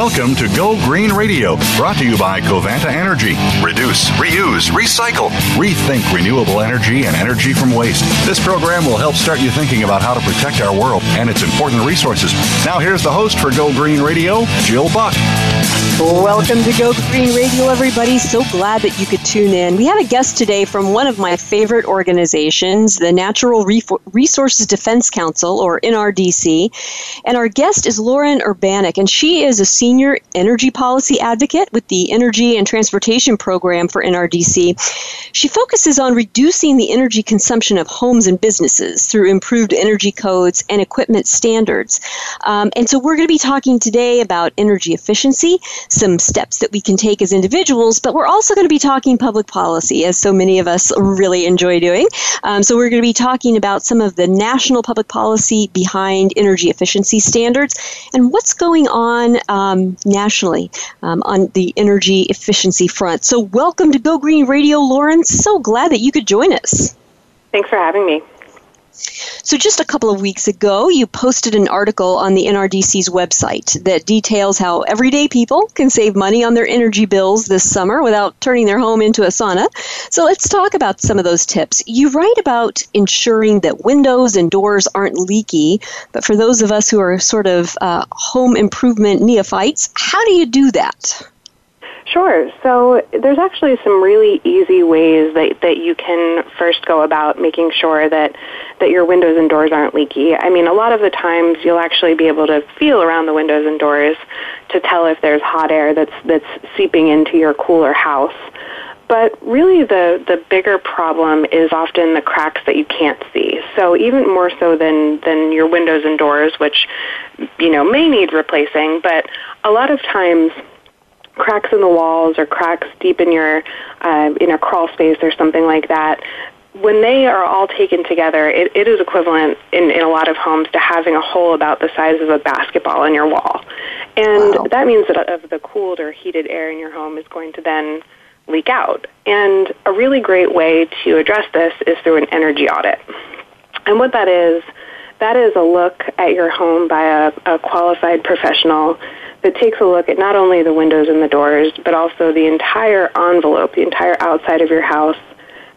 Welcome to Go Green Radio, brought to you by Covanta Energy. Reduce, reuse, recycle, rethink renewable energy and energy from waste. This program will help start you thinking about how to protect our world and its important resources. Now, here's the host for Go Green Radio, Jill Buck. Welcome to Go Green Radio, everybody. So glad that you could tune in. We have a guest today from one of my favorite organizations, the Natural Resources Defense Council, or NRDC. And our guest is Lauren Urbanek, and she is a senior energy policy advocate with the Energy and Transportation Program for NRDC. She focuses on reducing the energy consumption of homes and businesses through improved energy codes and equipment standards. Um, and so we're going to be talking today about energy efficiency some steps that we can take as individuals, but we're also going to be talking public policy, as so many of us really enjoy doing. Um, so, we're going to be talking about some of the national public policy behind energy efficiency standards and what's going on um, nationally um, on the energy efficiency front. So, welcome to Go Green Radio, Lauren. So glad that you could join us. Thanks for having me. So, just a couple of weeks ago, you posted an article on the NRDC's website that details how everyday people can save money on their energy bills this summer without turning their home into a sauna. So, let's talk about some of those tips. You write about ensuring that windows and doors aren't leaky, but for those of us who are sort of uh, home improvement neophytes, how do you do that? Sure. So there's actually some really easy ways that, that you can first go about making sure that, that your windows and doors aren't leaky. I mean, a lot of the times you'll actually be able to feel around the windows and doors to tell if there's hot air that's, that's seeping into your cooler house. But really the, the bigger problem is often the cracks that you can't see. So even more so than, than your windows and doors, which, you know, may need replacing, but a lot of times cracks in the walls or cracks deep in your uh, in a crawl space or something like that when they are all taken together, it, it is equivalent in, in a lot of homes to having a hole about the size of a basketball in your wall. And wow. that means that of the cooled or heated air in your home is going to then leak out. And a really great way to address this is through an energy audit. And what that is, that is a look at your home by a, a qualified professional that takes a look at not only the windows and the doors, but also the entire envelope, the entire outside of your house,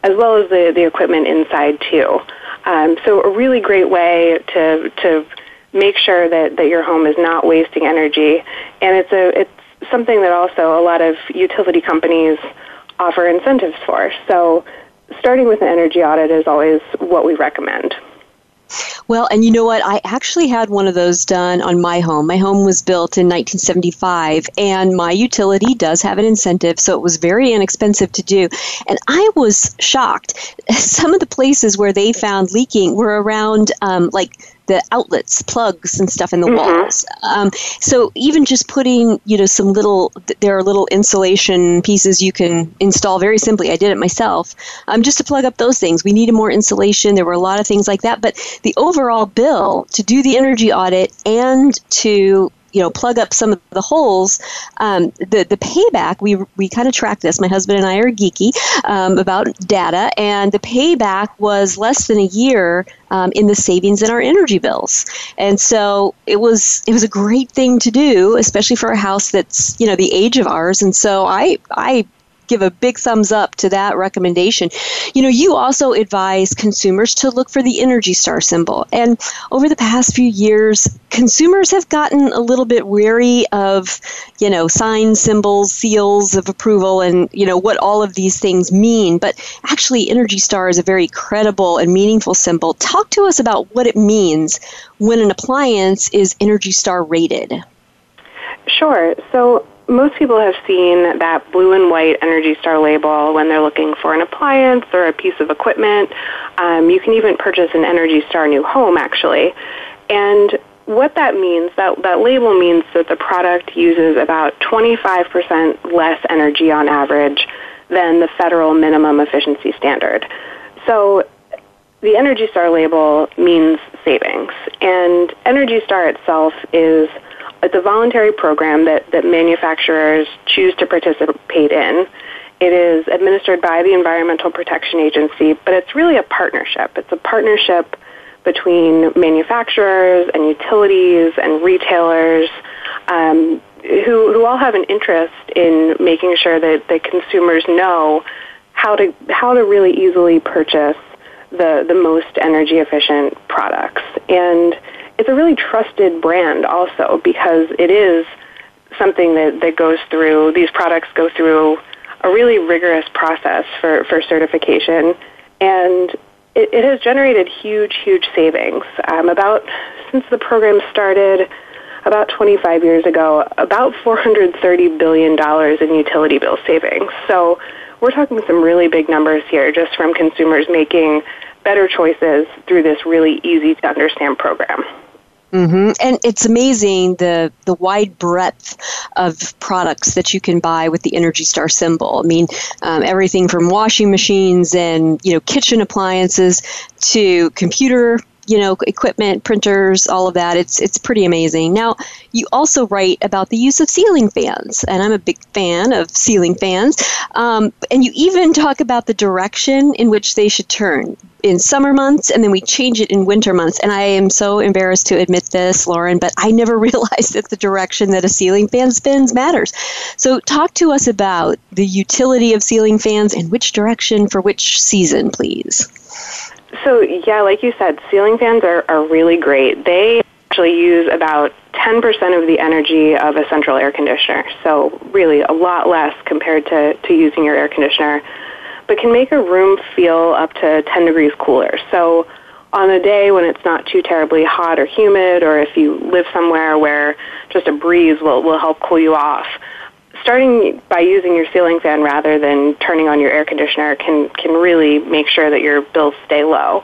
as well as the, the equipment inside too. Um, so a really great way to to make sure that, that your home is not wasting energy, and it's a it's something that also a lot of utility companies offer incentives for. So starting with an energy audit is always what we recommend. Well, and you know what? I actually had one of those done on my home. My home was built in 1975, and my utility does have an incentive, so it was very inexpensive to do. And I was shocked. Some of the places where they found leaking were around um, like the outlets, plugs, and stuff in the mm-hmm. walls. Um, so even just putting, you know, some little, there are little insulation pieces you can install very simply. I did it myself, um, just to plug up those things. We needed more insulation. There were a lot of things like that, but the overall bill to do the energy audit and to you know plug up some of the holes um, the the payback we we kind of track this. My husband and I are geeky um, about data and the payback was less than a year um, in the savings in our energy bills. And so it was it was a great thing to do especially for a house that's you know the age of ours. And so I I give a big thumbs up to that recommendation. You know, you also advise consumers to look for the Energy Star symbol. And over the past few years, consumers have gotten a little bit weary of, you know, signs, symbols, seals of approval, and, you know, what all of these things mean. But actually, Energy Star is a very credible and meaningful symbol. Talk to us about what it means when an appliance is Energy Star rated. Sure. So most people have seen that blue and white Energy Star label when they're looking for an appliance or a piece of equipment. Um, you can even purchase an Energy Star new home, actually. And what that means, that, that label means that the product uses about 25% less energy on average than the federal minimum efficiency standard. So the Energy Star label means savings. And Energy Star itself is it's a voluntary program that, that manufacturers choose to participate in. It is administered by the Environmental Protection Agency, but it's really a partnership. It's a partnership between manufacturers and utilities and retailers. Um, who, who all have an interest in making sure that the consumers know how to how to really easily purchase the the most energy efficient products. And it's a really trusted brand also because it is something that, that goes through these products go through a really rigorous process for, for certification and it, it has generated huge, huge savings. Um, about since the program started about 25 years ago, about $430 billion in utility bill savings. So we're talking some really big numbers here just from consumers making better choices through this really easy to understand program. Mm-hmm. And it's amazing the the wide breadth of products that you can buy with the Energy Star symbol. I mean, um, everything from washing machines and you know kitchen appliances to computer you know equipment printers all of that. It's it's pretty amazing. Now you also write about the use of ceiling fans and i'm a big fan of ceiling fans. Um, and you even talk about the direction in which they should turn in summer months and then we change it in winter months. And i am so embarrassed to admit this lauren but i never realized that the direction that a ceiling fan spins matters. So talk to us about the utility of ceiling fans and which direction for which season please so, yeah, like you said, ceiling fans are, are really great. They actually use about 10% of the energy of a central air conditioner. So, really, a lot less compared to, to using your air conditioner, but can make a room feel up to 10 degrees cooler. So, on a day when it's not too terribly hot or humid, or if you live somewhere where just a breeze will, will help cool you off, starting by using your ceiling fan rather than turning on your air conditioner can, can really make sure that your bills stay low.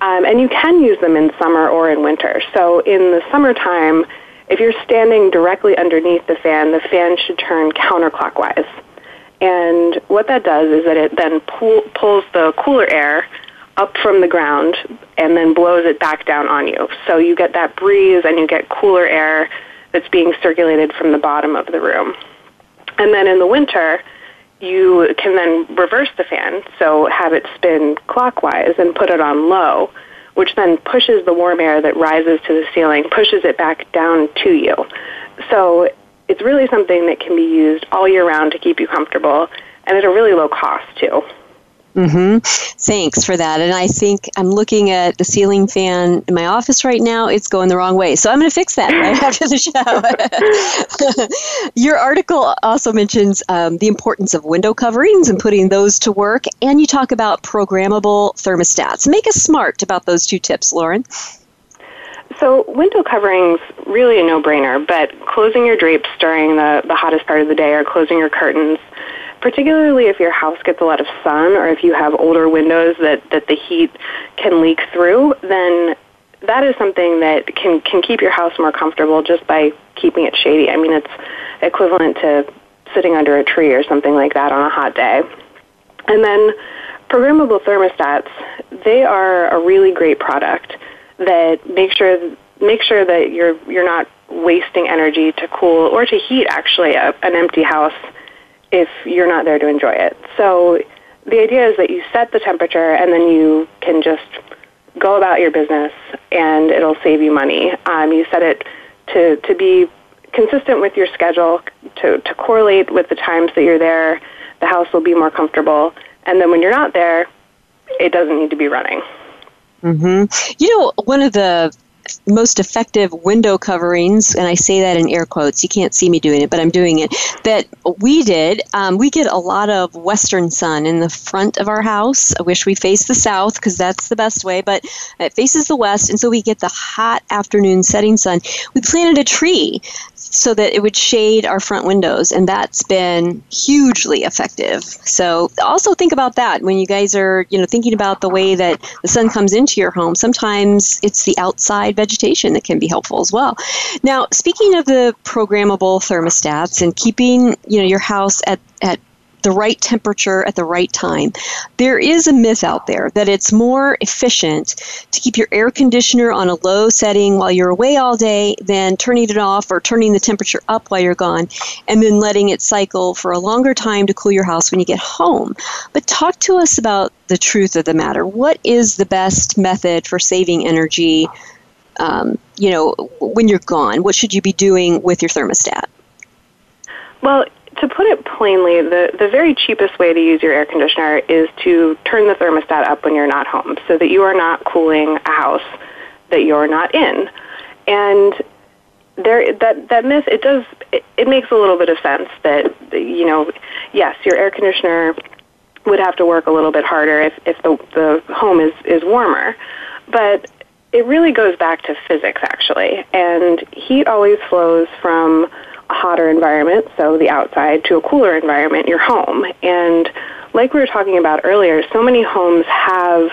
Um, and you can use them in summer or in winter. So in the summertime, if you're standing directly underneath the fan, the fan should turn counterclockwise. And what that does is that it then pull, pulls the cooler air up from the ground and then blows it back down on you. So you get that breeze and you get cooler air that's being circulated from the bottom of the room. And then in the winter, you can then reverse the fan, so have it spin clockwise and put it on low, which then pushes the warm air that rises to the ceiling, pushes it back down to you. So it's really something that can be used all year round to keep you comfortable and at a really low cost too. Mm-hmm. Thanks for that. And I think I'm looking at the ceiling fan in my office right now. It's going the wrong way. So I'm going to fix that right after the show. Your article also mentions um, the importance of window coverings and putting those to work. And you talk about programmable thermostats. Make us smart about those two tips, Lauren. So window coverings really a no-brainer, but closing your drapes during the, the hottest part of the day or closing your curtains particularly if your house gets a lot of sun or if you have older windows that, that the heat can leak through, then that is something that can, can keep your house more comfortable just by keeping it shady. I mean, it's equivalent to sitting under a tree or something like that on a hot day. And then programmable thermostats, they are a really great product that make sure make sure that you're you're not wasting energy to cool or to heat actually a, an empty house if you're not there to enjoy it. So the idea is that you set the temperature and then you can just go about your business and it'll save you money. Um, you set it to, to be consistent with your schedule, to, to correlate with the times that you're there. The house will be more comfortable. And then when you're not there, it doesn't need to be running. Mm-hmm. You know, one of the most effective window coverings, and I say that in air quotes, you can't see me doing it, but I'm doing it, that we did, um, we get a lot of western sun in the front of our house. I wish we faced the south because that's the best way, but it faces the west, and so we get the hot afternoon setting sun. We planted a tree so that it would shade our front windows, and that's been hugely effective. So also think about that when you guys are, you know, thinking about the way that the sun comes into your home. Sometimes it's the outside vegetation that can be helpful as well. Now, speaking of the programmable thermostats and keeping, you know, your house at at the right temperature at the right time. There is a myth out there that it's more efficient to keep your air conditioner on a low setting while you're away all day than turning it off or turning the temperature up while you're gone and then letting it cycle for a longer time to cool your house when you get home. But talk to us about the truth of the matter. What is the best method for saving energy? Um, you know, when you're gone, what should you be doing with your thermostat? Well, to put it plainly, the, the very cheapest way to use your air conditioner is to turn the thermostat up when you're not home so that you are not cooling a house that you're not in. And there that that myth it does it, it makes a little bit of sense that you know yes your air conditioner would have to work a little bit harder if if the the home is is warmer but it really goes back to physics actually and heat always flows from a hotter environment so the outside to a cooler environment your home and like we were talking about earlier so many homes have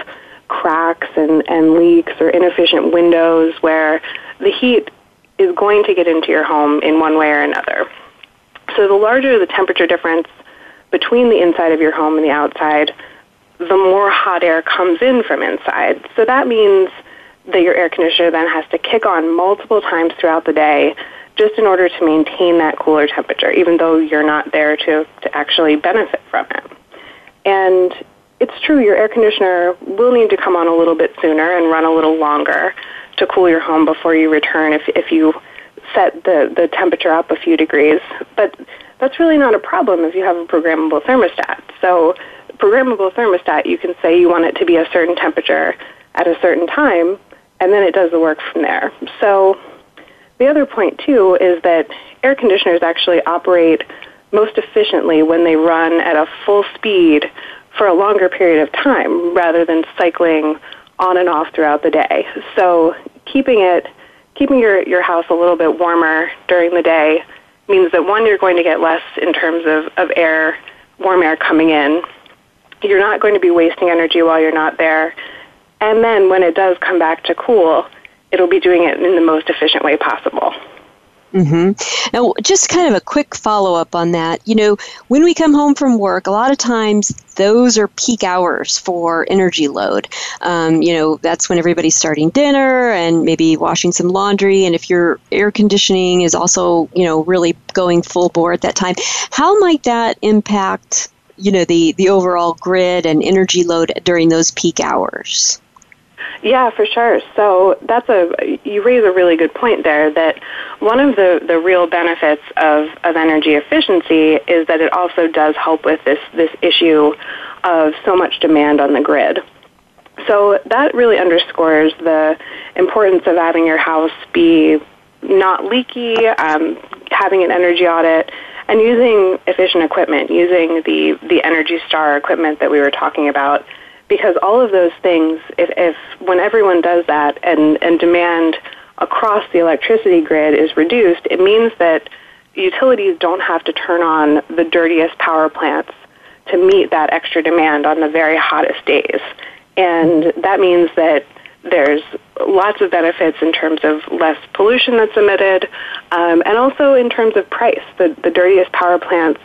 cracks and, and leaks or inefficient windows where the heat is going to get into your home in one way or another. So the larger the temperature difference between the inside of your home and the outside, the more hot air comes in from inside. So that means that your air conditioner then has to kick on multiple times throughout the day just in order to maintain that cooler temperature, even though you're not there to, to actually benefit from it. And it's true, your air conditioner will need to come on a little bit sooner and run a little longer to cool your home before you return if, if you set the, the temperature up a few degrees. But that's really not a problem if you have a programmable thermostat. So, programmable thermostat, you can say you want it to be a certain temperature at a certain time, and then it does the work from there. So, the other point, too, is that air conditioners actually operate most efficiently when they run at a full speed for a longer period of time rather than cycling on and off throughout the day. So keeping it, keeping your, your house a little bit warmer during the day means that one, you're going to get less in terms of, of air, warm air coming in. You're not going to be wasting energy while you're not there. And then when it does come back to cool, it'll be doing it in the most efficient way possible. Mm-hmm. Now, just kind of a quick follow up on that. You know, when we come home from work, a lot of times those are peak hours for energy load. Um, you know, that's when everybody's starting dinner and maybe washing some laundry. And if your air conditioning is also, you know, really going full bore at that time, how might that impact, you know, the, the overall grid and energy load during those peak hours? Yeah, for sure. So that's a you raise a really good point there. That one of the the real benefits of of energy efficiency is that it also does help with this this issue of so much demand on the grid. So that really underscores the importance of having your house be not leaky, um, having an energy audit, and using efficient equipment, using the the Energy Star equipment that we were talking about because all of those things, if, if when everyone does that and, and demand across the electricity grid is reduced, it means that utilities don't have to turn on the dirtiest power plants to meet that extra demand on the very hottest days. And that means that there's lots of benefits in terms of less pollution that's emitted, um, and also in terms of price. The, the dirtiest power plants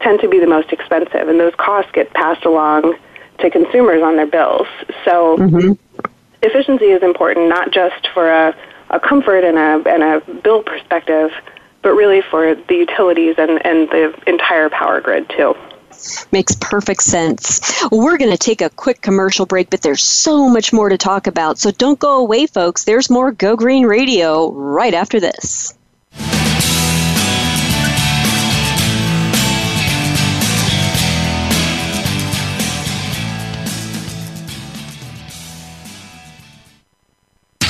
tend to be the most expensive, and those costs get passed along to consumers on their bills. So mm-hmm. efficiency is important not just for a, a comfort and a, and a bill perspective, but really for the utilities and, and the entire power grid too. Makes perfect sense. We're going to take a quick commercial break, but there's so much more to talk about. So don't go away, folks. There's more Go Green Radio right after this.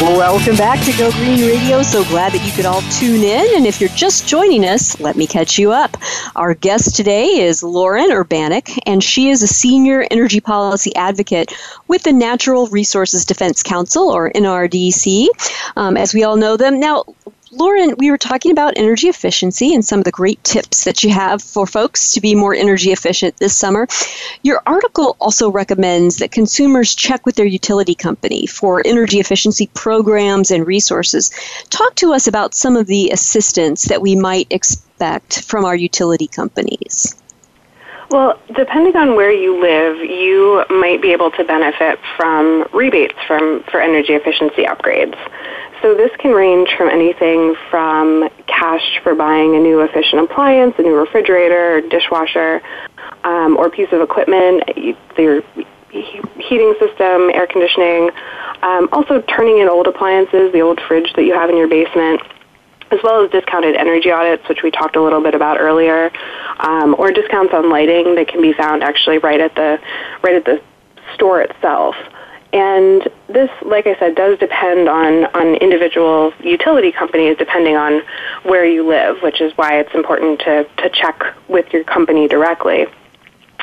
Welcome back to Go Green Radio. So glad that you could all tune in. And if you're just joining us, let me catch you up. Our guest today is Lauren Urbanek, and she is a senior energy policy advocate with the Natural Resources Defense Council, or NRDC, um, as we all know them. Now, Lauren, we were talking about energy efficiency and some of the great tips that you have for folks to be more energy efficient this summer. Your article also recommends that consumers check with their utility company for energy efficiency programs and resources. Talk to us about some of the assistance that we might expect from our utility companies. Well, depending on where you live, you might be able to benefit from rebates from for energy efficiency upgrades. So this can range from anything from cash for buying a new efficient appliance, a new refrigerator, or dishwasher, um, or piece of equipment, your heating system, air conditioning, um, also turning in old appliances, the old fridge that you have in your basement, as well as discounted energy audits, which we talked a little bit about earlier, um, or discounts on lighting that can be found actually right at the right at the store itself. And this, like I said, does depend on, on individual utility companies depending on where you live, which is why it's important to, to check with your company directly.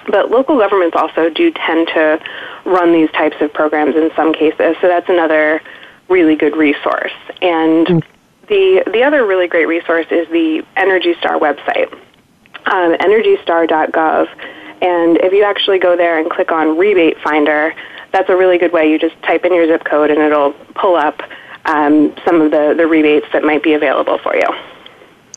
But local governments also do tend to run these types of programs in some cases, so that's another really good resource. And mm. the, the other really great resource is the Energy Star website, um, energystar.gov. And if you actually go there and click on Rebate Finder, that's a really good way. You just type in your zip code and it'll pull up um, some of the, the rebates that might be available for you.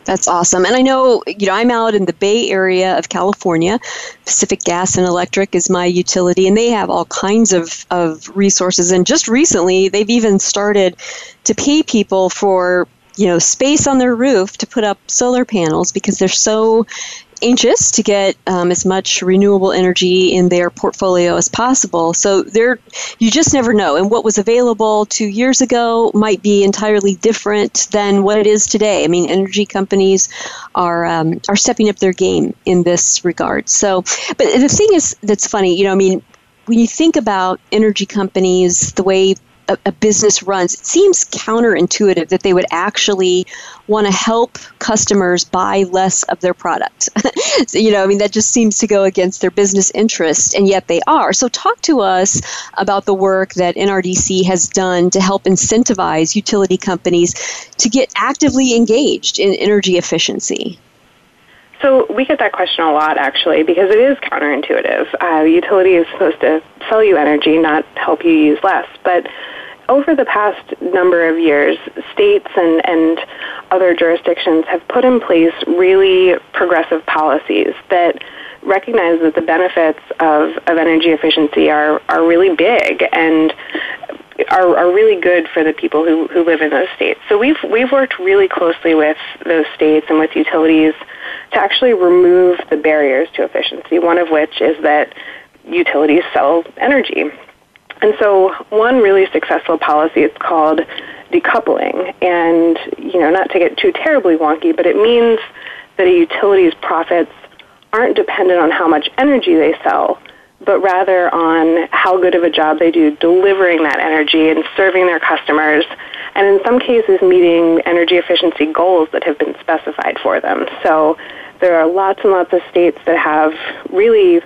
That's awesome. And I know, you know, I'm out in the Bay Area of California. Pacific Gas and Electric is my utility, and they have all kinds of, of resources. And just recently, they've even started to pay people for you know space on their roof to put up solar panels because they're so anxious to get um, as much renewable energy in their portfolio as possible. So there, you just never know. And what was available two years ago might be entirely different than what it is today. I mean, energy companies are um, are stepping up their game in this regard. So, but the thing is that's funny. You know, I mean, when you think about energy companies, the way a, a business runs, it seems counterintuitive that they would actually want to help customers buy less of their product. so, you know, I mean, that just seems to go against their business interest, and yet they are. So, talk to us about the work that NRDC has done to help incentivize utility companies to get actively engaged in energy efficiency. So we get that question a lot, actually, because it is counterintuitive. Uh, utility is supposed to sell you energy, not help you use less. But over the past number of years, states and, and other jurisdictions have put in place really progressive policies that recognize that the benefits of, of energy efficiency are, are really big and are, are really good for the people who, who live in those states. So we've, we've worked really closely with those states and with utilities to actually remove the barriers to efficiency, one of which is that utilities sell energy and so one really successful policy is called decoupling. And, you know, not to get too terribly wonky, but it means that a utility's profits aren't dependent on how much energy they sell, but rather on how good of a job they do delivering that energy and serving their customers and in some cases meeting energy efficiency goals that have been specified for them. So there are lots and lots of states that have really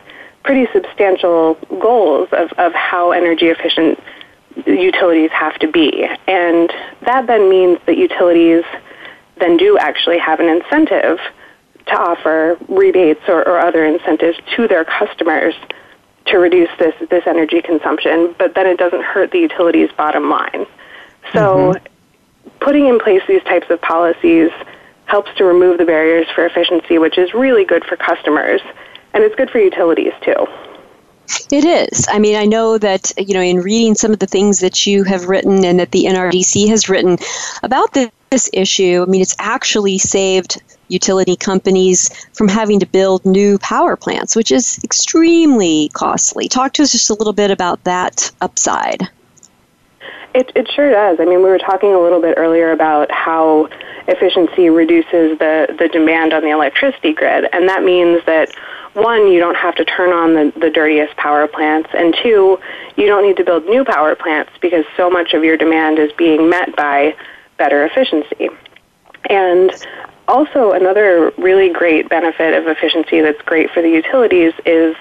pretty substantial goals of, of how energy efficient utilities have to be. And that then means that utilities then do actually have an incentive to offer rebates or, or other incentives to their customers to reduce this, this energy consumption, but then it doesn't hurt the utility's bottom line. So mm-hmm. putting in place these types of policies helps to remove the barriers for efficiency, which is really good for customers, and it's good for utilities too. It is. I mean, I know that, you know, in reading some of the things that you have written and that the NRDC has written about this issue, I mean, it's actually saved utility companies from having to build new power plants, which is extremely costly. Talk to us just a little bit about that upside. It, it sure does. I mean, we were talking a little bit earlier about how efficiency reduces the, the demand on the electricity grid, and that means that one, you don't have to turn on the, the dirtiest power plants, and two, you don't need to build new power plants because so much of your demand is being met by better efficiency. And also, another really great benefit of efficiency that's great for the utilities is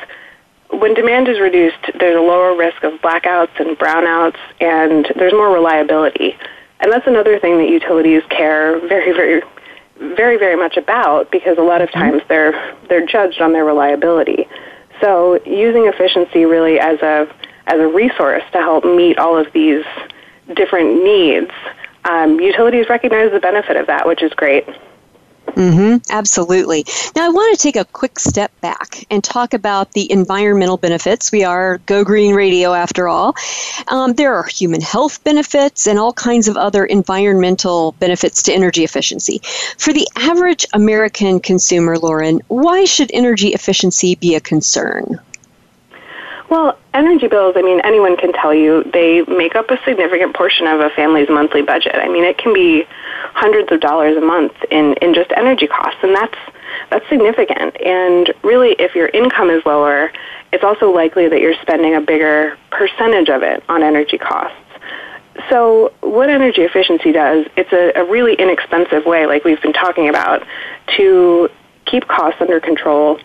when demand is reduced, there's a lower risk of blackouts and brownouts, and there's more reliability. And that's another thing that utilities care very, very, very, very much about because a lot of mm-hmm. times they're they're judged on their reliability. So using efficiency really as a as a resource to help meet all of these different needs, um, utilities recognize the benefit of that, which is great. Mm-hmm, absolutely. Now, I want to take a quick step back and talk about the environmental benefits. We are Go Green Radio, after all. Um, there are human health benefits and all kinds of other environmental benefits to energy efficiency. For the average American consumer, Lauren, why should energy efficiency be a concern? Well, energy bills, I mean, anyone can tell you they make up a significant portion of a family's monthly budget. I mean, it can be hundreds of dollars a month in, in just energy costs, and that's that's significant. And really, if your income is lower, it's also likely that you're spending a bigger percentage of it on energy costs. So, what energy efficiency does, it's a, a really inexpensive way, like we've been talking about, to keep costs under control,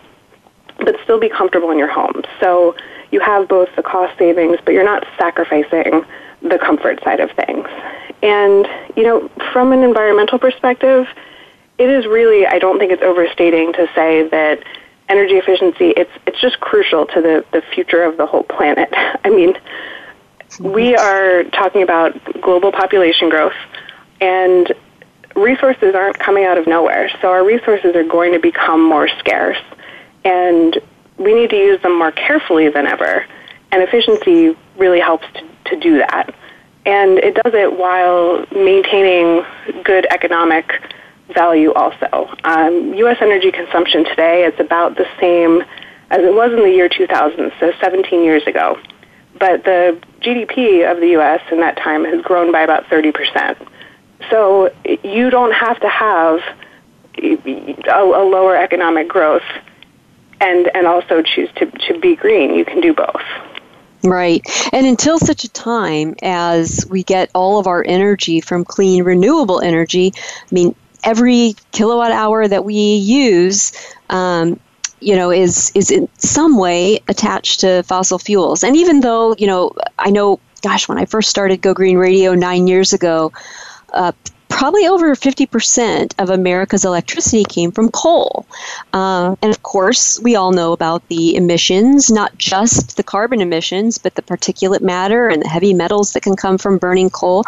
but still be comfortable in your home. So, you have both the cost savings, but you're not sacrificing the comfort side of things. And, you know, from an environmental perspective, it is really, I don't think it's overstating to say that energy efficiency, it's, it's just crucial to the, the future of the whole planet. I mean, we mm-hmm. are talking about global population growth, and resources aren't coming out of nowhere. So our resources are going to become more scarce. And we need to use them more carefully than ever. And efficiency really helps to, to do that. And it does it while maintaining good economic value also. Um, U.S. energy consumption today is about the same as it was in the year 2000, so 17 years ago. But the GDP of the U.S. in that time has grown by about 30%. So you don't have to have a, a lower economic growth and and also choose to, to be green. You can do both. Right. And until such a time as we get all of our energy from clean, renewable energy, I mean, every kilowatt hour that we use, um, you know, is is in some way attached to fossil fuels. And even though, you know, I know, gosh, when I first started Go Green Radio nine years ago, uh, probably over 50% of America's electricity came from coal. Uh, and of course, we all know about the emissions, not just the carbon emissions, but the particulate matter and the heavy metals that can come from burning coal.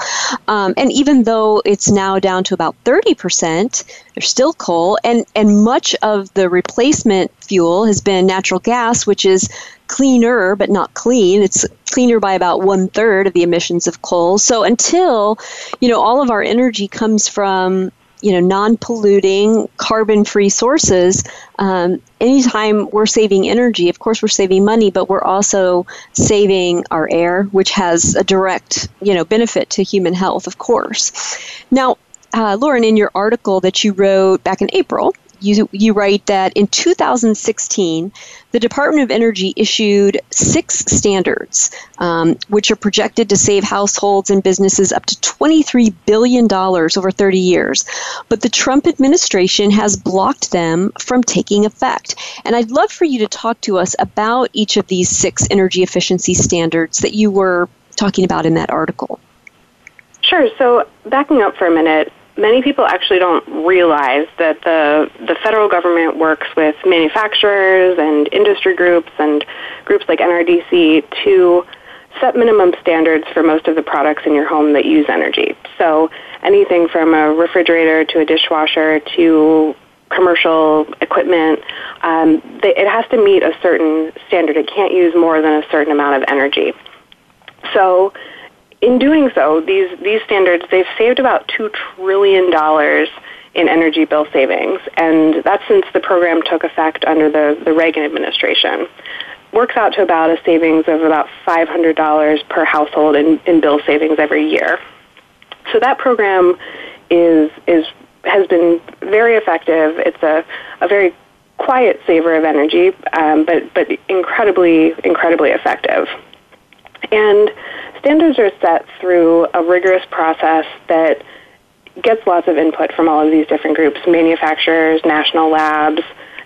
Um, and even though it's now down to about 30%, there's still coal, and, and much of the replacement fuel has been natural gas, which is cleaner but not clean. It's cleaner by about one third of the emissions of coal. So until you know all of our energy comes from you know non-polluting carbon-free sources um, anytime we're saving energy of course we're saving money but we're also saving our air which has a direct you know benefit to human health of course now uh, lauren in your article that you wrote back in april you, you write that in 2016, the Department of Energy issued six standards, um, which are projected to save households and businesses up to $23 billion over 30 years. But the Trump administration has blocked them from taking effect. And I'd love for you to talk to us about each of these six energy efficiency standards that you were talking about in that article. Sure. So, backing up for a minute, many people actually don't realize that the the federal government works with manufacturers and industry groups and groups like NRDC to set minimum standards for most of the products in your home that use energy. So anything from a refrigerator to a dishwasher to commercial equipment, um, they, it has to meet a certain standard. It can't use more than a certain amount of energy. So in doing so, these, these standards, they've saved about $2 trillion in energy bill savings, and that's since the program took effect under the, the Reagan administration. Works out to about a savings of about $500 per household in, in bill savings every year. So that program is, is, has been very effective. It's a, a very quiet saver of energy, um, but, but incredibly, incredibly effective. And standards are set through a rigorous process that gets lots of input from all of these different groups manufacturers, national labs,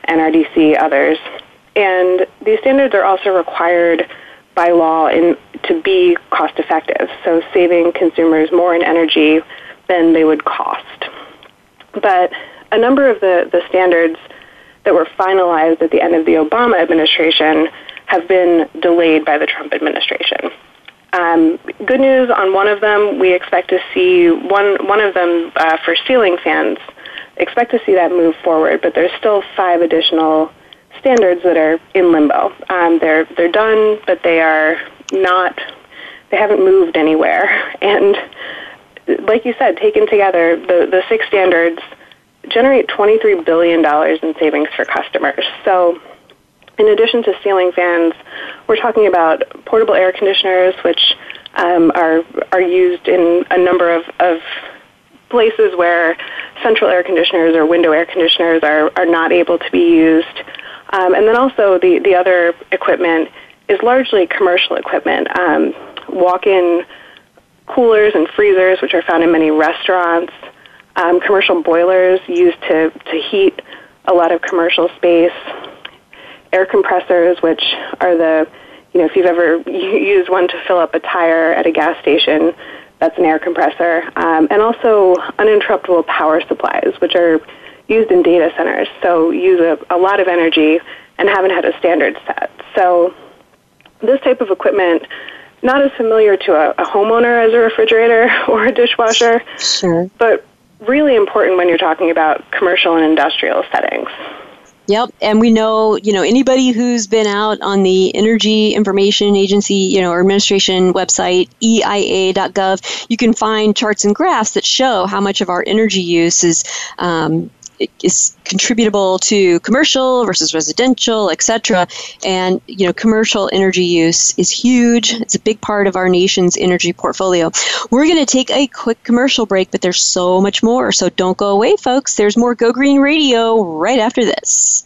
NRDC, others. And these standards are also required by law in, to be cost effective, so saving consumers more in energy than they would cost. But a number of the, the standards that were finalized at the end of the Obama administration have been delayed by the Trump administration. Um, good news on one of them, we expect to see one one of them uh, for ceiling fans. Expect to see that move forward, but there's still five additional standards that are in limbo. Um, they're they're done, but they are not. They haven't moved anywhere. And like you said, taken together, the the six standards generate 23 billion dollars in savings for customers. So in addition to ceiling fans, we're talking about portable air conditioners, which um, are are used in a number of, of places where central air conditioners or window air conditioners are, are not able to be used. Um, and then also the, the other equipment is largely commercial equipment. Um, walk-in coolers and freezers, which are found in many restaurants, um, commercial boilers used to, to heat a lot of commercial space, air compressors, which are the, you know, if you've ever used one to fill up a tire at a gas station, that's an air compressor, um, and also uninterruptible power supplies, which are used in data centers, so use a, a lot of energy and haven't had a standard set. So this type of equipment not as familiar to a, a, homeowner as a refrigerator or a dishwasher, sure. but really important when you're talking about commercial and industrial settings. Yep, and we know, you know, anybody who's been out on the Energy Information Agency, you know, or administration website, EIA.gov, you can find charts and graphs that show how much of our energy use is um, is contributable to commercial versus residential, etc. And you know, commercial energy use is huge. It's a big part of our nation's energy portfolio. We're going to take a quick commercial break, but there's so much more. So don't go away, folks. There's more Go Green Radio right after this.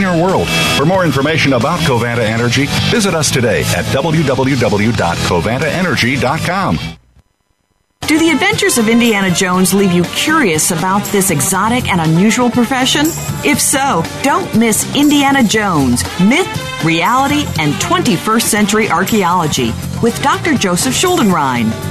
cleaner world. For more information about Covanta Energy, visit us today at www.covantaenergy.com. Do the adventures of Indiana Jones leave you curious about this exotic and unusual profession? If so, don't miss Indiana Jones Myth, Reality, and 21st Century Archaeology with Dr. Joseph Schuldenrein.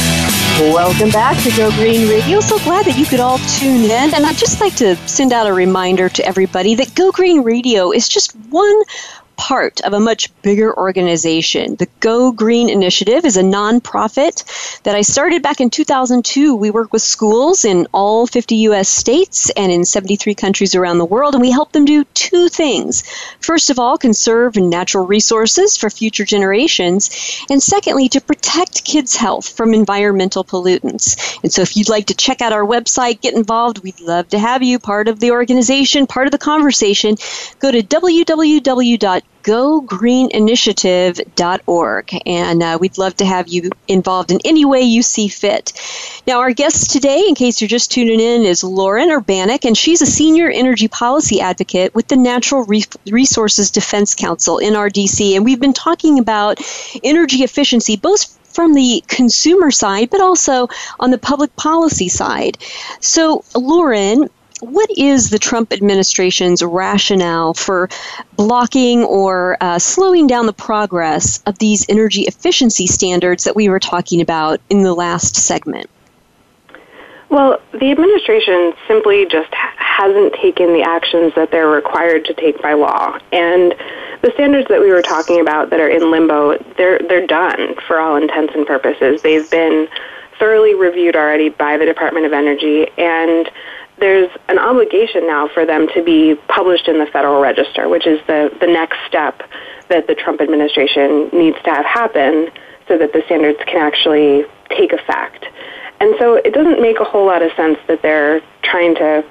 Welcome back to Go Green Radio. So glad that you could all tune in. And I'd just like to send out a reminder to everybody that Go Green Radio is just one part of a much bigger organization. The Go Green Initiative is a nonprofit that I started back in 2002. We work with schools in all 50 U.S. states and in 73 countries around the world, and we help them do two things. First of all, conserve natural resources for future generations, and secondly, to protect kids' health from environmental pollutants. And so, if you'd like to check out our website, get involved, we'd love to have you part of the organization, part of the conversation. Go to www gogreeninitiative.org. And uh, we'd love to have you involved in any way you see fit. Now, our guest today, in case you're just tuning in, is Lauren Urbanek, and she's a senior energy policy advocate with the Natural Resources Defense Council, NRDC. And we've been talking about energy efficiency, both from the consumer side, but also on the public policy side. So, Lauren, what is the Trump administration's rationale for blocking or uh, slowing down the progress of these energy efficiency standards that we were talking about in the last segment? Well, the administration simply just hasn't taken the actions that they're required to take by law. And the standards that we were talking about that are in limbo, they're they're done for all intents and purposes. They've been thoroughly reviewed already by the Department of Energy and there's an obligation now for them to be published in the Federal Register, which is the, the next step that the Trump administration needs to have happen so that the standards can actually take effect. And so it doesn't make a whole lot of sense that they're trying to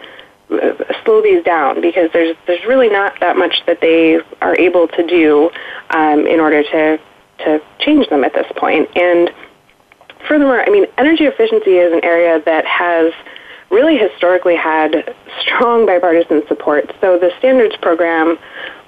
uh, slow these down because there's there's really not that much that they are able to do um, in order to to change them at this point. And furthermore, I mean, energy efficiency is an area that has really historically had strong bipartisan support. So the standards program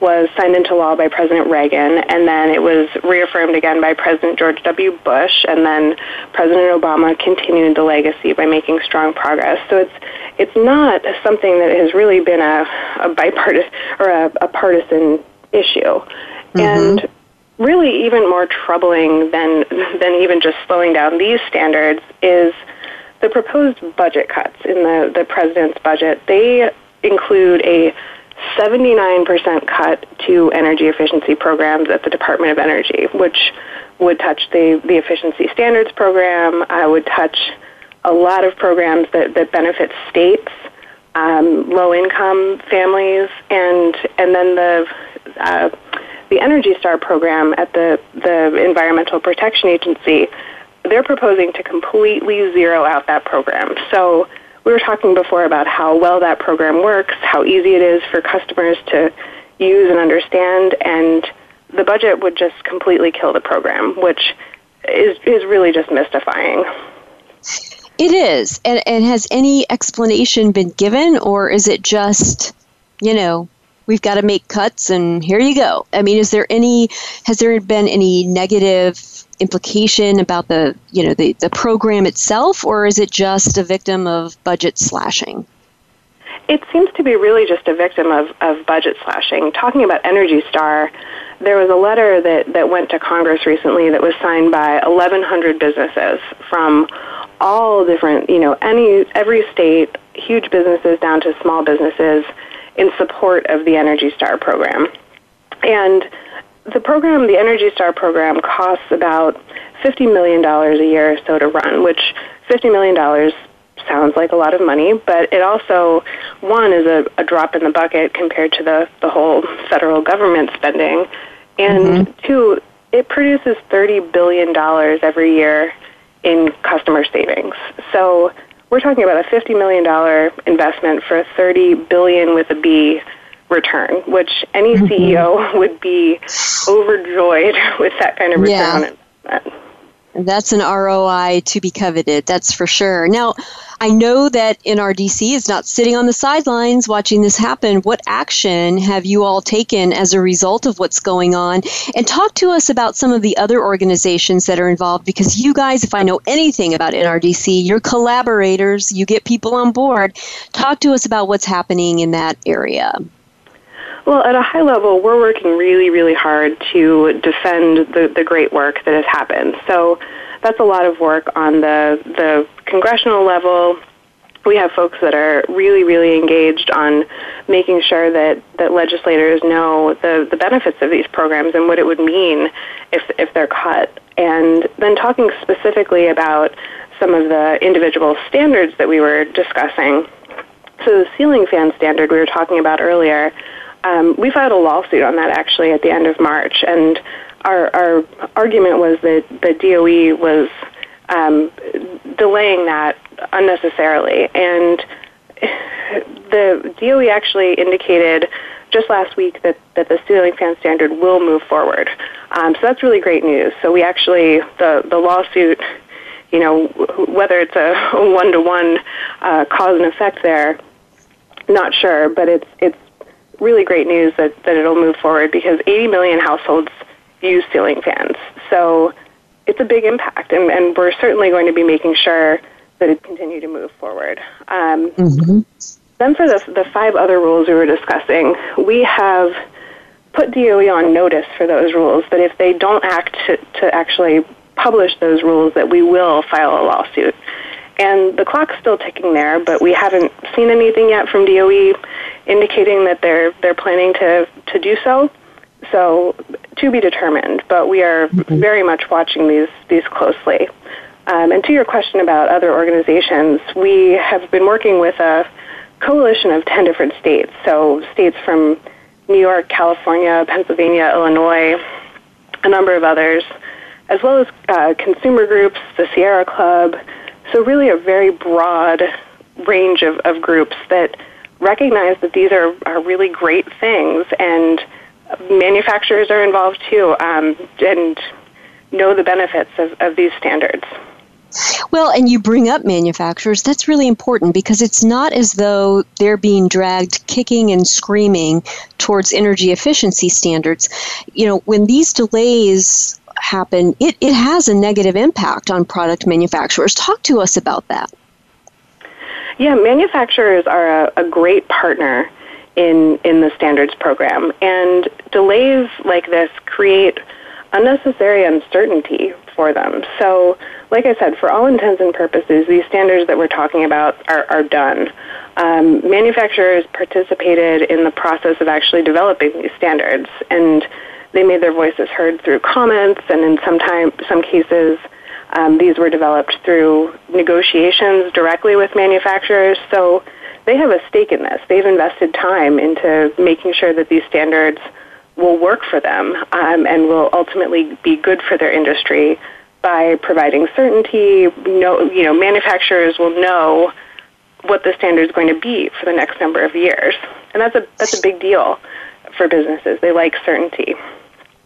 was signed into law by President Reagan, and then it was reaffirmed again by President George W. Bush, and then President Obama continued the legacy by making strong progress. So it's it's not something that has really been a, a bipartisan or a, a partisan issue, mm-hmm. and really even more troubling than than even just slowing down these standards is the proposed budget cuts in the, the president's budget, they include a 79% cut to energy efficiency programs at the Department of Energy, which would touch the, the efficiency standards program, uh, would touch a lot of programs that, that benefit states, um, low income families, and, and then the, uh, the Energy Star program at the, the Environmental Protection Agency they're proposing to completely zero out that program. So we were talking before about how well that program works, how easy it is for customers to use and understand, and the budget would just completely kill the program, which is is really just mystifying. It is. And, and has any explanation been given, or is it just, you know, we've got to make cuts and here you go? I mean, is there any, has there been any negative implication about the you know the, the program itself, or is it just a victim of budget slashing? it seems to be really just a victim of, of budget slashing. Talking about Energy Star, there was a letter that, that went to Congress recently that was signed by 1,100 businesses from all different, you know, any every state, huge businesses down to small businesses, in support of the Energy Star program. And the program, the Energy Star program, costs about $50 million a year or so to run, which $50 million sounds like a lot of money, but it also, one, is a, a drop in the bucket compared to the, the whole federal government spending, and mm-hmm. two, it produces $30 billion every year in customer savings. So we're talking about a $50 million investment for a 30 billion with a B return, which any mm-hmm. CEO would be overjoyed with that kind of return yeah. on investment. That's an ROI to be coveted, that's for sure. Now, I know that NRDC is not sitting on the sidelines watching this happen. What action have you all taken as a result of what's going on? And talk to us about some of the other organizations that are involved because you guys, if I know anything about NRDC, you're collaborators, you get people on board. Talk to us about what's happening in that area. Well, at a high level, we're working really, really hard to defend the, the great work that has happened. So that's a lot of work on the, the congressional level. We have folks that are really, really engaged on making sure that, that legislators know the, the benefits of these programs and what it would mean if, if they're cut. And then talking specifically about some of the individual standards that we were discussing. So the ceiling fan standard we were talking about earlier, um, we filed a lawsuit on that actually at the end of March, and our, our argument was that the DOE was um, delaying that unnecessarily, and the DOE actually indicated just last week that, that the ceiling fan standard will move forward. Um, so that's really great news. So we actually the the lawsuit, you know, whether it's a one to one cause and effect there, not sure, but it's it's really great news that, that it'll move forward because 80 million households use ceiling fans. So it's a big impact, and, and we're certainly going to be making sure that it continue to move forward. Um, mm-hmm. Then for the, the five other rules we were discussing, we have put DOE on notice for those rules that if they don't act to, to actually publish those rules, that we will file a lawsuit. And the clock's still ticking there, but we haven't seen anything yet from DOE indicating that they're they're planning to to do so. So to be determined, but we are mm-hmm. very much watching these these closely. Um, and to your question about other organizations, we have been working with a coalition of 10 different states. So states from New York, California, Pennsylvania, Illinois, a number of others, as well as uh, consumer groups, the Sierra Club, so, really, a very broad range of, of groups that recognize that these are, are really great things, and manufacturers are involved too, um, and know the benefits of, of these standards. Well, and you bring up manufacturers. That's really important because it's not as though they're being dragged kicking and screaming towards energy efficiency standards. You know, when these delays happen, it, it has a negative impact on product manufacturers. Talk to us about that. Yeah, manufacturers are a, a great partner in, in the standards program, and delays like this create unnecessary uncertainty for them. So, like I said, for all intents and purposes, these standards that we're talking about are, are done. Um, manufacturers participated in the process of actually developing these standards, and they made their voices heard through comments, and in some time, some cases, um, these were developed through negotiations directly with manufacturers. So they have a stake in this. They've invested time into making sure that these standards will work for them um, and will ultimately be good for their industry by providing certainty. No, you know, manufacturers will know what the standard is going to be for the next number of years, and that's a that's a big deal for businesses. They like certainty.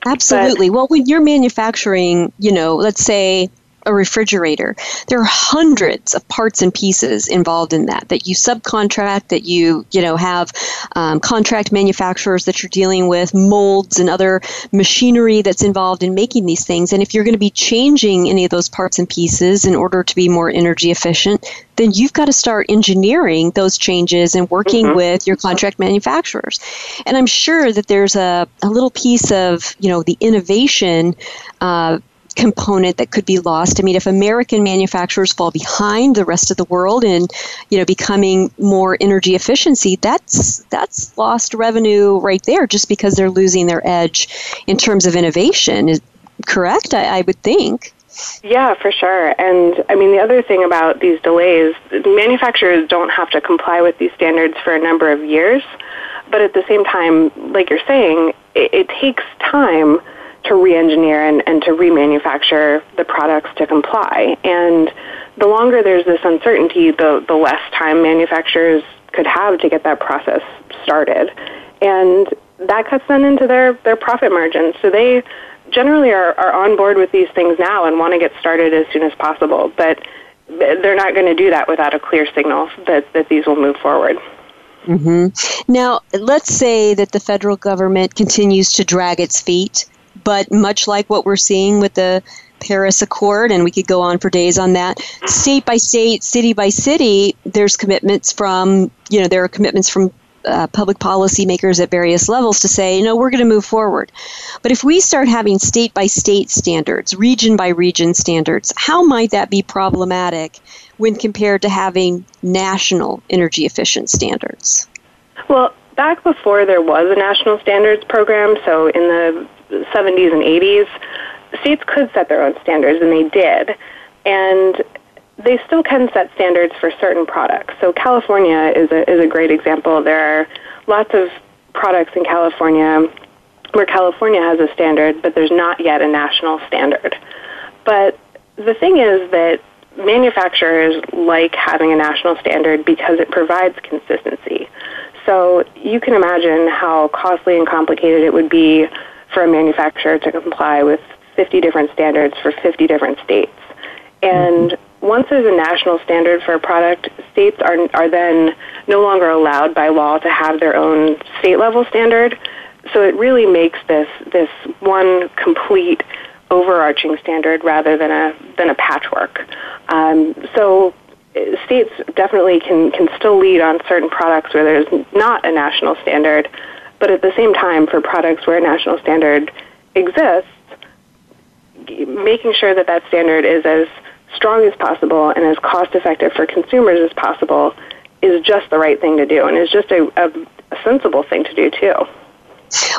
Absolutely. But, well, when you're manufacturing, you know, let's say a refrigerator, there are hundreds of parts and pieces involved in that that you subcontract, that you you know have um, contract manufacturers that you're dealing with, molds and other machinery that's involved in making these things. And if you're going to be changing any of those parts and pieces in order to be more energy efficient, then you've got to start engineering those changes and working mm-hmm. with your contract manufacturers. And I'm sure that there's a, a little piece of you know the innovation. Uh, component that could be lost. I mean, if American manufacturers fall behind the rest of the world in, you know, becoming more energy efficiency, that's that's lost revenue right there just because they're losing their edge in terms of innovation. Is correct? I, I would think. Yeah, for sure. And I mean, the other thing about these delays, manufacturers don't have to comply with these standards for a number of years. But at the same time, like you're saying, it, it takes time to re-engineer and, and to remanufacture the products to comply. And the longer there's this uncertainty, the, the less time manufacturers could have to get that process started. And that cuts then into their, their profit margins. So they generally are, are on board with these things now and want to get started as soon as possible. But they're not going to do that without a clear signal that, that these will move forward. Mm-hmm. Now, let's say that the federal government continues to drag its feet but much like what we're seeing with the Paris Accord, and we could go on for days on that. State by state, city by city, there's commitments from, you know, there are commitments from uh, public policymakers at various levels to say, you know, we're going to move forward. But if we start having state by state standards, region by region standards, how might that be problematic when compared to having national energy efficient standards? Well, back before there was a national standards program, so in the 70s and 80s, states could set their own standards, and they did. And they still can set standards for certain products. So California is a, is a great example. There are lots of products in California where California has a standard, but there's not yet a national standard. But the thing is that manufacturers like having a national standard because it provides consistency. So you can imagine how costly and complicated it would be for a manufacturer to comply with 50 different standards for 50 different states. And mm-hmm. once there's a national standard for a product, states are, are then no longer allowed by law to have their own state level standard. So it really makes this, this one complete overarching standard rather than a, than a patchwork. Um, so states definitely can, can still lead on certain products where there's not a national standard, but at the same time, for products where a national standard exists, making sure that that standard is as strong as possible and as cost effective for consumers as possible is just the right thing to do and is just a, a, sensible thing to do too.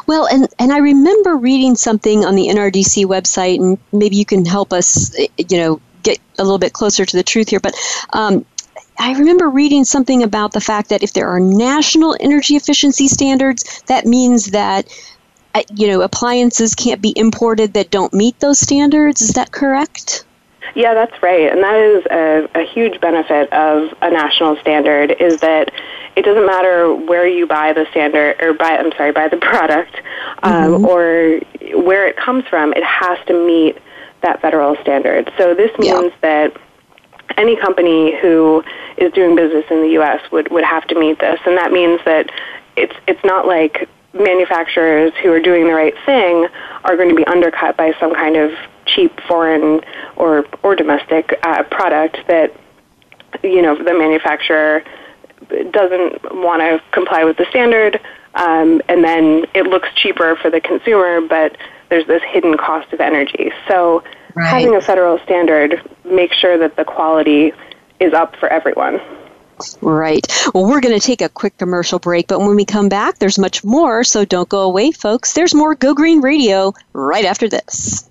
Well, and, and I remember reading something on the NRDC website, and maybe you can help us, you know, get a little bit closer to the truth here. But um, I remember reading something about the fact that if there are national energy efficiency standards, that means that uh, you know appliances can't be imported that don't meet those standards. Is that correct? Yeah, that's right, and that is a, a huge benefit of a national standard. Is that it doesn't matter where you buy the standard or buy I'm sorry buy the product um, mm-hmm. or where it comes from. It has to meet that federal standard. So this means yeah. that any company who is doing business in the U.S. would would have to meet this, and that means that it's it's not like manufacturers who are doing the right thing are going to be undercut by some kind of cheap foreign or or domestic uh, product that you know the manufacturer doesn't want to comply with the standard, um, and then it looks cheaper for the consumer, but there's this hidden cost of energy. So right. having a federal standard makes sure that the quality is up for everyone. Right. Well, we're going to take a quick commercial break, but when we come back, there's much more, so don't go away, folks. There's more Go Green Radio right after this.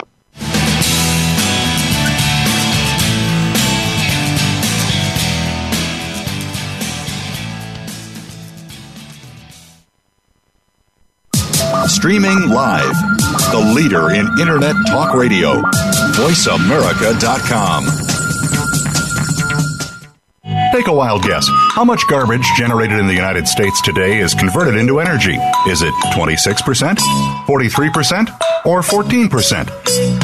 Streaming live, the leader in Internet talk radio, voiceamerica.com. Take a wild guess. How much garbage generated in the United States today is converted into energy? Is it 26%, 43%, or 14%?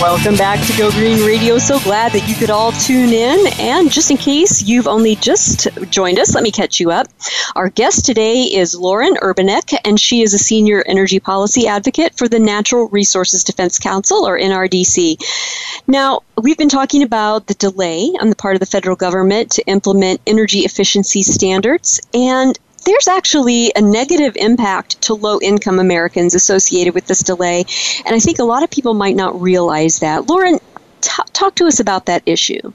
Welcome back to Go Green Radio. So glad that you could all tune in. And just in case you've only just joined us, let me catch you up. Our guest today is Lauren Urbanek, and she is a senior energy policy advocate for the Natural Resources Defense Council, or NRDC. Now, we've been talking about the delay on the part of the federal government to implement energy efficiency standards. And there's actually a negative impact to low income Americans associated with this delay. And I think a lot of people might not realize that. Lauren, t- talk to us about that issue.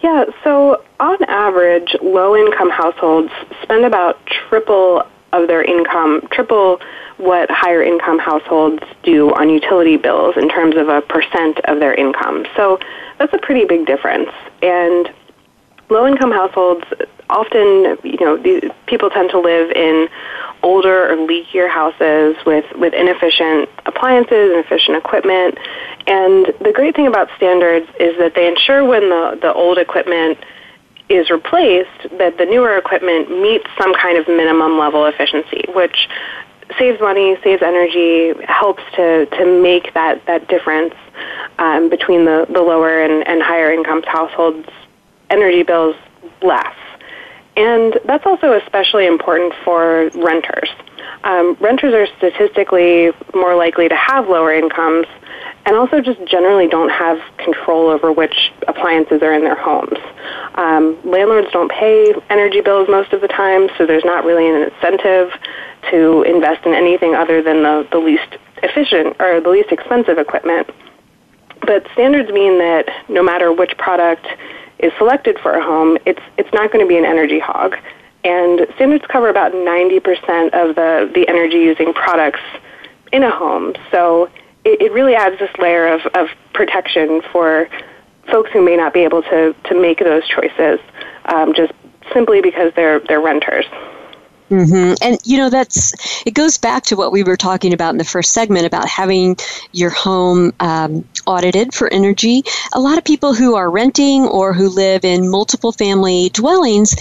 Yeah, so on average, low income households spend about triple of their income, triple what higher income households do on utility bills in terms of a percent of their income. So that's a pretty big difference. And low income households often, you know, these people tend to live in older or leakier houses with, with inefficient appliances, inefficient equipment. And the great thing about standards is that they ensure when the, the old equipment is replaced that the newer equipment meets some kind of minimum level efficiency, which saves money, saves energy, helps to, to make that, that difference um, between the, the lower and, and higher income households' energy bills less. And that's also especially important for renters. Um, renters are statistically more likely to have lower incomes and also just generally don't have control over which appliances are in their homes. Um, landlords don't pay energy bills most of the time, so there's not really an incentive to invest in anything other than the, the least efficient or the least expensive equipment. But standards mean that no matter which product is selected for a home, it's it's not going to be an energy hog. And standards cover about 90% of the, the energy using products in a home. So it, it really adds this layer of, of protection for folks who may not be able to, to make those choices um, just simply because they're, they're renters. Mm-hmm. And you know that's it goes back to what we were talking about in the first segment about having your home um, audited for energy. A lot of people who are renting or who live in multiple family dwellings,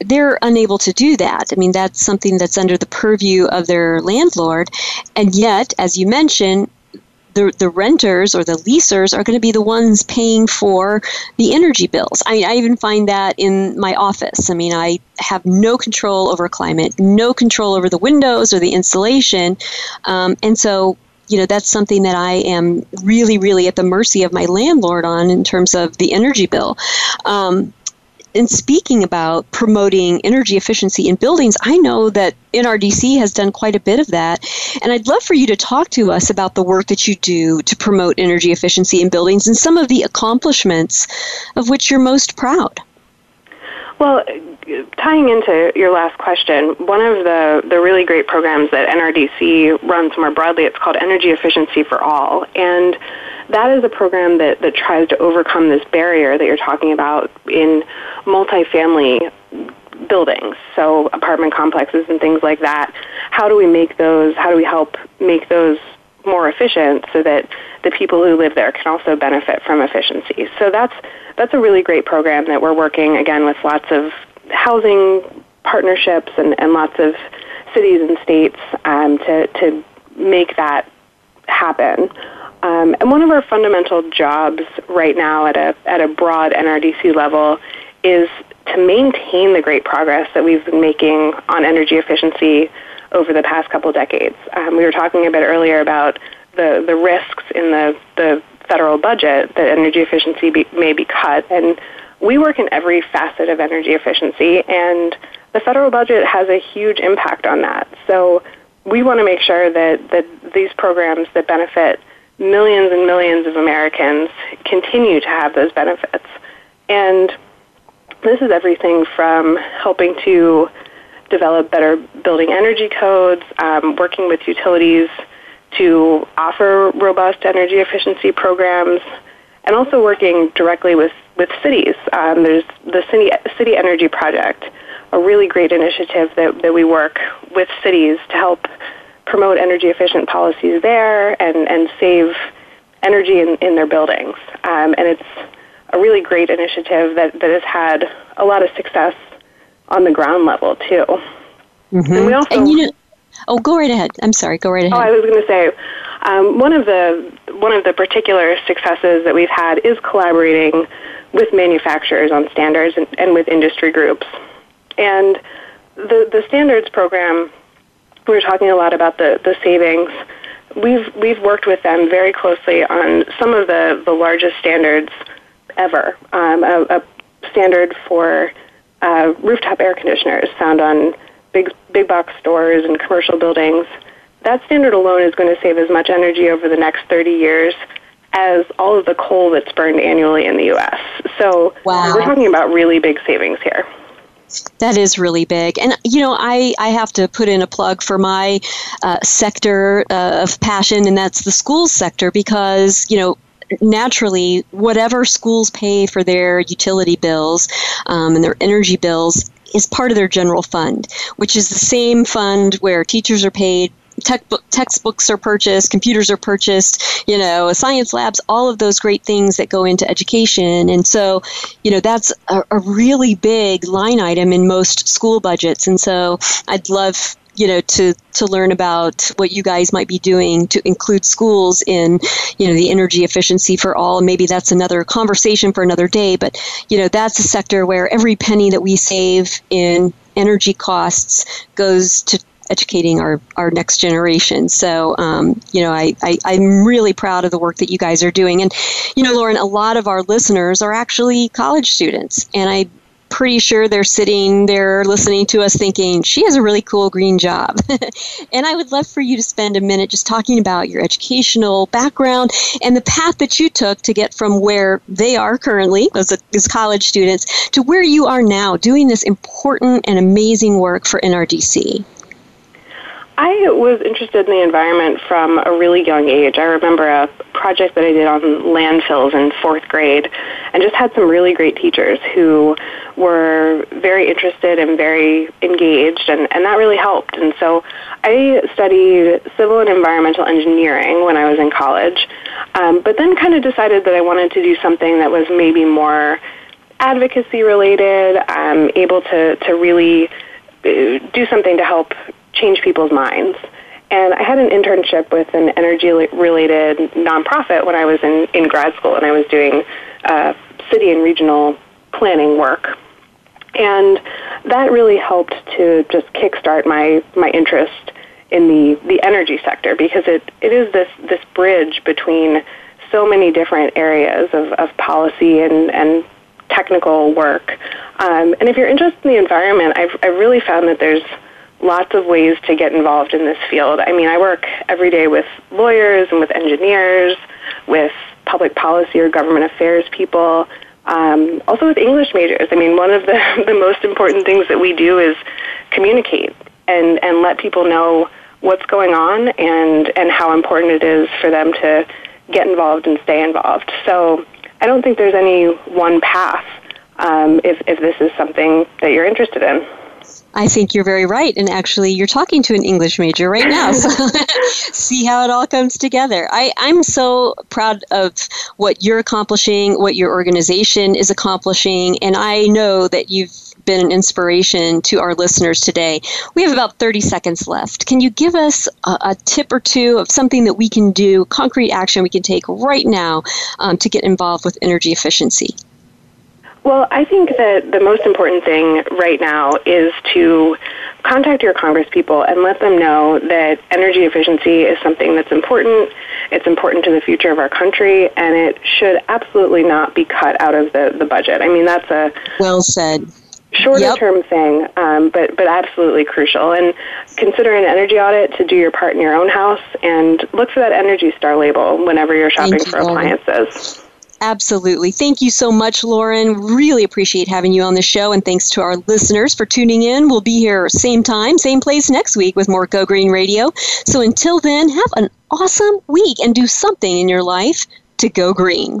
they're unable to do that. I mean, that's something that's under the purview of their landlord. And yet, as you mentioned, the, the renters or the leasers are going to be the ones paying for the energy bills. I, I even find that in my office. I mean, I have no control over climate, no control over the windows or the insulation. Um, and so you know that's something that I am really, really at the mercy of my landlord on in terms of the energy bill. Um, in speaking about promoting energy efficiency in buildings, I know that NRDC has done quite a bit of that. And I'd love for you to talk to us about the work that you do to promote energy efficiency in buildings and some of the accomplishments of which you're most proud. Well, tying into your last question, one of the, the really great programs that NRDC runs more broadly, it's called Energy Efficiency for All. And that is a program that, that tries to overcome this barrier that you're talking about in multifamily buildings, so apartment complexes and things like that. How do we make those? How do we help make those more efficient so that the people who live there can also benefit from efficiency? So that's that's a really great program that we're working again with lots of housing partnerships and, and lots of cities and states um, to to make that happen. Um, and one of our fundamental jobs right now at a at a broad NRDC level is to maintain the great progress that we've been making on energy efficiency over the past couple decades. Um, we were talking a bit earlier about the, the risks in the, the federal budget that energy efficiency be, may be cut, and we work in every facet of energy efficiency, and the federal budget has a huge impact on that. So we want to make sure that, that these programs that benefit millions and millions of Americans continue to have those benefits. And this is everything from helping to develop better building energy codes, um, working with utilities to offer robust energy efficiency programs, and also working directly with, with cities. Um, there's the City, City Energy Project, a really great initiative that, that we work with cities to help promote energy efficient policies there and, and save energy in, in their buildings. Um, and it's a really great initiative that, that has had a lot of success on the ground level too. Mm-hmm. And we also, and you know, oh, go right ahead. I'm sorry. Go right ahead. Oh, I was going to say um, one of the one of the particular successes that we've had is collaborating with manufacturers on standards and, and with industry groups. And the the standards program, we were talking a lot about the the savings. We've we've worked with them very closely on some of the the largest standards ever. Um, a, a, standard for uh, rooftop air conditioners found on big big box stores and commercial buildings. That standard alone is going to save as much energy over the next 30 years as all of the coal that's burned annually in the U.S. So wow. we're talking about really big savings here. That is really big. And, you know, I, I have to put in a plug for my uh, sector uh, of passion, and that's the schools sector, because, you know, naturally, whatever schools pay for their utility bills um, and their energy bills is part of their general fund, which is the same fund where teachers are paid Textbook, textbooks are purchased, computers are purchased, you know, science labs, all of those great things that go into education. And so, you know, that's a, a really big line item in most school budgets. And so I'd love you know to to learn about what you guys might be doing to include schools in you know the energy efficiency for all maybe that's another conversation for another day but you know that's a sector where every penny that we save in energy costs goes to educating our, our next generation. So, um, you know, I, I, I'm really proud of the work that you guys are doing. And, you know, Lauren, a lot of our listeners are actually college students. And I pretty sure they're sitting there listening to us thinking, she has a really cool green job. and I would love for you to spend a minute just talking about your educational background and the path that you took to get from where they are currently as, a, as college students to where you are now doing this important and amazing work for NRDC. I was interested in the environment from a really young age. I remember a project that I did on landfills in fourth grade and just had some really great teachers who were very interested and very engaged, and, and that really helped. And so I studied civil and environmental engineering when I was in college, um, but then kind of decided that I wanted to do something that was maybe more advocacy related, um, able to, to really uh, do something to help change people's minds. And I had an internship with an energy related nonprofit when I was in, in grad school, and I was doing uh, city and regional planning work. And that really helped to just kickstart my, my interest in the, the energy sector because it, it is this, this bridge between so many different areas of, of policy and, and technical work. Um, and if you're interested in the environment, I've, I've really found that there's lots of ways to get involved in this field. I mean, I work every day with lawyers and with engineers, with public policy or government affairs people, um, also with English majors. I mean, one of the, the most important things that we do is communicate and, and let people know what's going on and, and how important it is for them to get involved and stay involved. So I don't think there's any one path. um, if, if this is something that you're interested in. I think you're very right. And actually, you're talking to an English major right now. So see how it all comes together. I, I'm so proud of what you're accomplishing, what your organization is accomplishing. And I know that you've been an inspiration to our listeners today. We have about 30 seconds left. Can you give us a, a tip or two of something that we can do, concrete action we can take right now um, to get involved with energy efficiency? Well, I think that the most important thing right now is to contact your congresspeople and let them know that energy efficiency is something that's important. It's important to the future of our country, and it should absolutely not be cut out of the, the budget. I mean, that's a well said shorter yep. term thing, um, but but absolutely crucial. And consider an energy audit to do your part in your own house, and look for that Energy Star label whenever you're shopping Thank for appliances. Absolutely. Thank you so much, Lauren. Really appreciate having you on the show. And thanks to our listeners for tuning in. We'll be here same time, same place next week with more Go Green Radio. So until then, have an awesome week and do something in your life to go green.